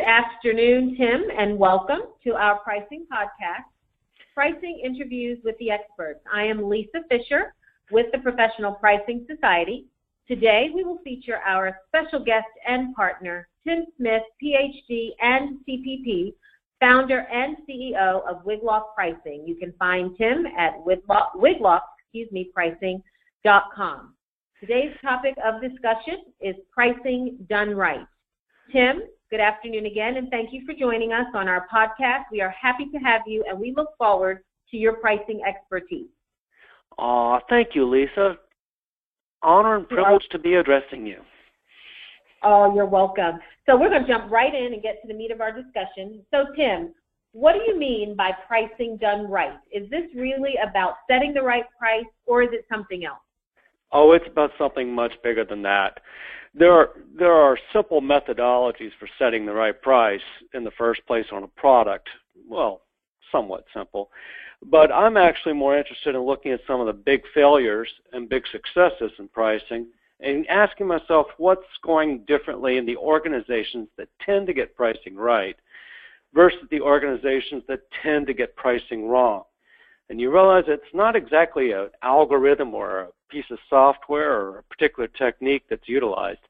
Good afternoon, Tim, and welcome to our pricing podcast, Pricing Interviews with the Experts. I am Lisa Fisher with the Professional Pricing Society. Today we will feature our special guest and partner, Tim Smith, PhD and CPP, founder and CEO of Wiglaf Pricing. You can find Tim at Wiglaf, Wiglaf excuse me, pricing.com. Today's topic of discussion is pricing done right. Tim, good afternoon again, and thank you for joining us on our podcast. We are happy to have you, and we look forward to your pricing expertise. Aw, thank you, Lisa. Honor and privilege to be addressing you. Oh, you're welcome. So we're going to jump right in and get to the meat of our discussion. So, Tim, what do you mean by pricing done right? Is this really about setting the right price, or is it something else? Oh, it's about something much bigger than that. There are there are simple methodologies for setting the right price in the first place on a product. Well, somewhat simple. But I'm actually more interested in looking at some of the big failures and big successes in pricing and asking myself what's going differently in the organizations that tend to get pricing right versus the organizations that tend to get pricing wrong. And you realize it's not exactly an algorithm or a piece of software or a particular technique that's utilized.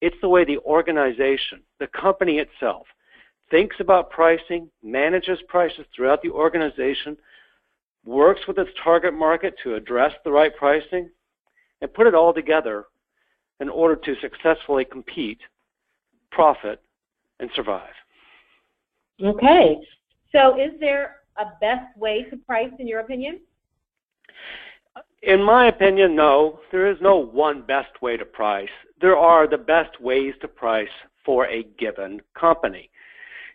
It's the way the organization, the company itself, thinks about pricing, manages prices throughout the organization, works with its target market to address the right pricing, and put it all together in order to successfully compete, profit, and survive. Okay. So is there a best way to price in your opinion? In my opinion, no. There is no one best way to price. There are the best ways to price for a given company.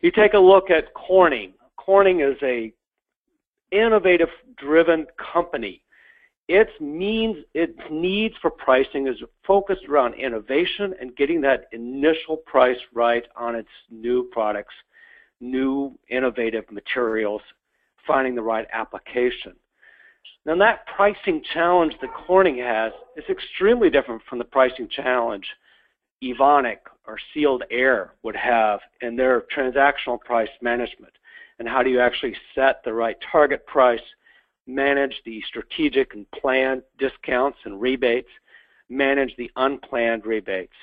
You take a look at Corning. Corning is a innovative driven company. Its means its needs for pricing is focused around innovation and getting that initial price right on its new products, new innovative materials, finding the right application. Now that pricing challenge that Corning has is extremely different from the pricing challenge Evonik or Sealed Air would have in their transactional price management. And how do you actually set the right target price, manage the strategic and planned discounts and rebates, manage the unplanned rebates.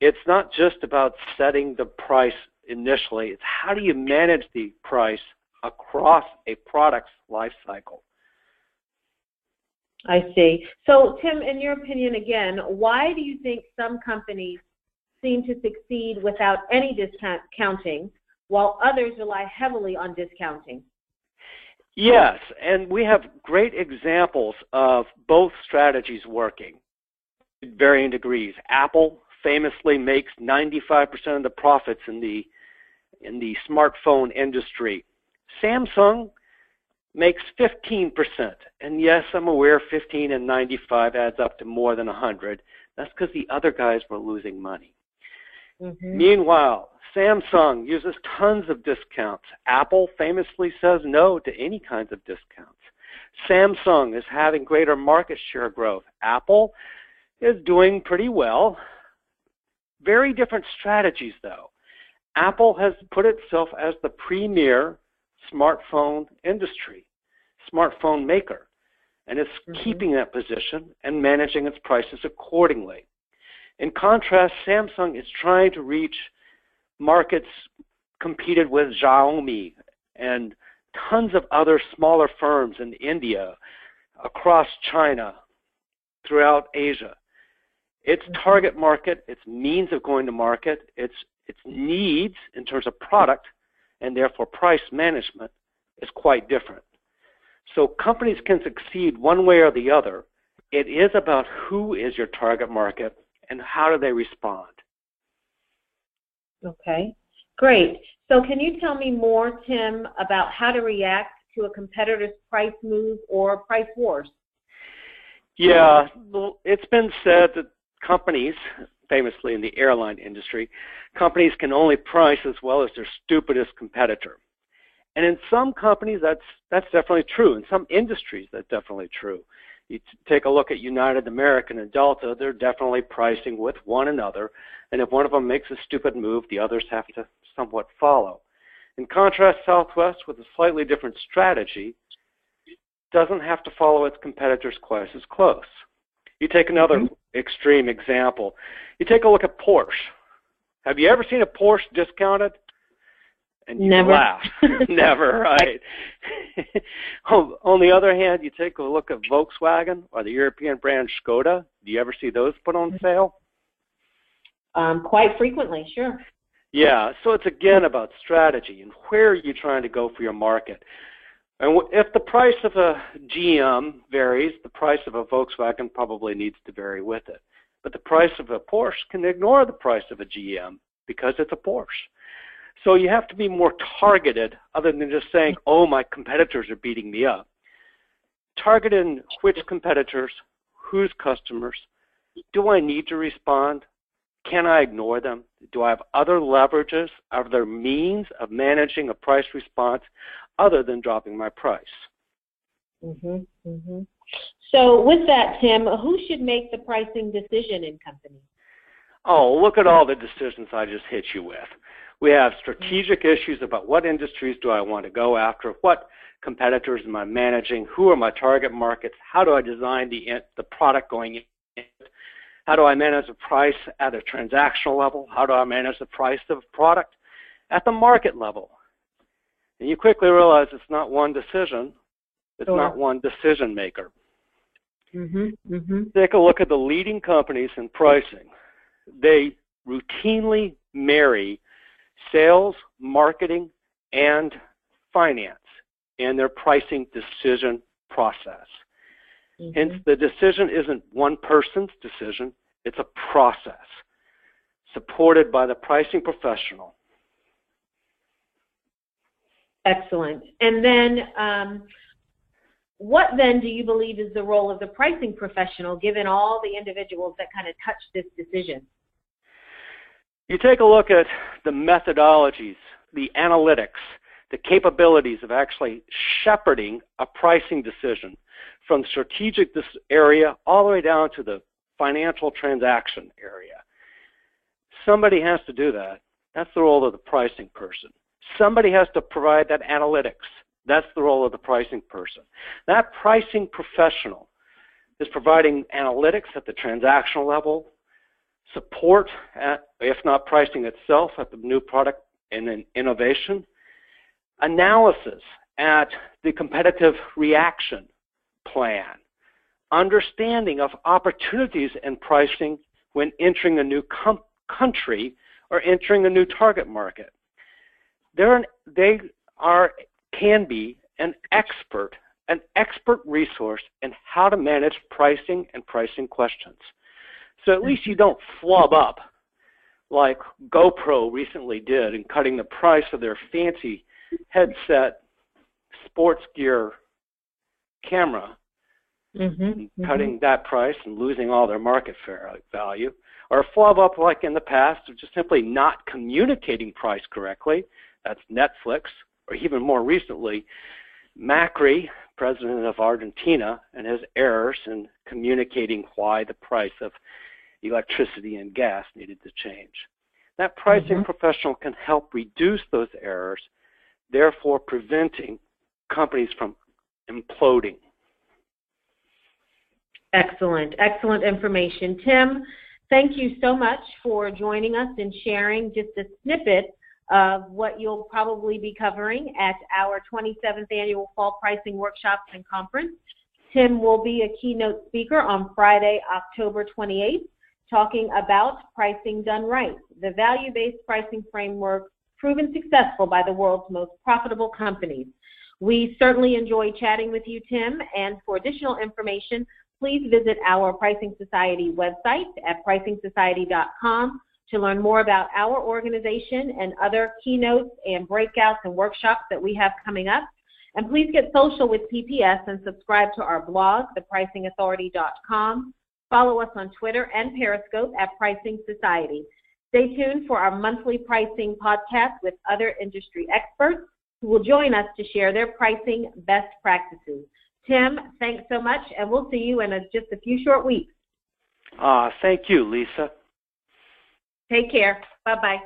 It's not just about setting the price initially, it's how do you manage the price across a product's life cycle. I see. So, Tim, in your opinion, again, why do you think some companies seem to succeed without any discounting, while others rely heavily on discounting? Yes, and we have great examples of both strategies working varying degrees. Apple famously makes 95% of the profits in the in the smartphone industry. Samsung makes 15%. And yes, I'm aware 15 and 95 adds up to more than 100. That's because the other guys were losing money. Mm-hmm. Meanwhile, Samsung uses tons of discounts. Apple famously says no to any kinds of discounts. Samsung is having greater market share growth. Apple is doing pretty well. Very different strategies, though. Apple has put itself as the premier smartphone industry, smartphone maker, and it's mm-hmm. keeping that position and managing its prices accordingly. In contrast, Samsung is trying to reach markets competed with Xiaomi and tons of other smaller firms in India, across China, throughout Asia. Its mm-hmm. target market, its means of going to market, its its needs in terms of product and therefore price management is quite different. So companies can succeed one way or the other. It is about who is your target market and how do they respond. Okay, great. So can you tell me more, Tim, about how to react to a competitor's price move or price wars? Yeah, it's been said that companies, famously in the airline industry, companies can only price as well as their stupidest competitor. And in some companies, that's that's definitely true. In some industries, that's definitely true. You take a look at United American and Delta, they're definitely pricing with one another, and if one of them makes a stupid move, the others have to somewhat follow. In contrast, Southwest, with a slightly different strategy, doesn't have to follow its competitors quite as close. You take another mm-hmm. extreme example. You take a look at Porsche. Have you ever seen a Porsche discounted? And you Never. laugh. Never, right. on the other hand, you take a look at Volkswagen or the European brand Skoda. Do you ever see those put on sale? Um, quite frequently, sure. Yeah, so it's again about strategy and where are you trying to go for your market. And if the price of a GM varies, the price of a Volkswagen probably needs to vary with it. But the price of a Porsche can ignore the price of a GM because it's a Porsche. So you have to be more targeted other than just saying, oh, my competitors are beating me up. Targeted which competitors, whose customers, do I need to respond? Can I ignore them? Do I have other leverages? Are there means of managing a price response other than dropping my price? Mm-hmm, mm-hmm. So, with that, Tim, who should make the pricing decision in companies? Oh, look at all the decisions I just hit you with. We have strategic issues about what industries do I want to go after, what competitors am I managing, who are my target markets, how do I design the the product going in, how do I manage the price at a transactional level, how do I manage the price of a product at the market level. And you quickly realize it's not one decision, it's sure. not one decision maker. Mm-hmm, mm-hmm. Take a look at the leading companies in pricing. They routinely marry sales, marketing, and finance in their pricing decision process. Mm-hmm. Hence, the decision isn't one person's decision, it's a process supported by the pricing professional. Excellent. And then, um, what then do you believe is the role of the pricing professional given all the individuals that kind of touch this decision? You take a look at the methodologies, the analytics, the capabilities of actually shepherding a pricing decision from strategic area all the way down to the financial transaction area. Somebody has to do that. That's the role of the pricing person. Somebody has to provide that analytics. That's the role of the pricing person. That pricing professional is providing analytics at the transactional level, support, at, if not pricing itself, at the new product and then innovation, analysis at the competitive reaction plan, understanding of opportunities in pricing when entering a new country or entering a new target market. They're an, they are can be an expert, an expert resource in how to manage pricing and pricing questions. So at least you don't flub up like GoPro recently did in cutting the price of their fancy headset sports gear camera, mm-hmm, mm-hmm. cutting that price and losing all their market value, or flub up like in the past of just simply not communicating price correctly. That's Netflix, or even more recently, Macri, president of Argentina, and his errors in communicating why the price of electricity and gas needed to change. That pricing mm-hmm. professional can help reduce those errors, therefore preventing companies from imploding. Excellent, excellent information. Tim, thank you so much for joining us and sharing just a snippet of what you'll probably be covering at our 27th annual Fall Pricing Workshops and Conference. Tim will be a keynote speaker on Friday, October 28th talking about pricing done right, the value-based pricing framework proven successful by the world's most profitable companies. We certainly enjoy chatting with you, Tim, and for additional information, please visit our Pricing Society website at pricingsociety.com to learn more about our organization and other keynotes and breakouts and workshops that we have coming up. And please get social with PPS and subscribe to our blog, thepricingauthority.com, Follow us on Twitter and Periscope at Pricing Society. Stay tuned for our monthly pricing podcast with other industry experts who will join us to share their pricing best practices. Tim, thanks so much, and we'll see you in a, just a few short weeks. Uh, thank you, Lisa. Take care. Bye bye.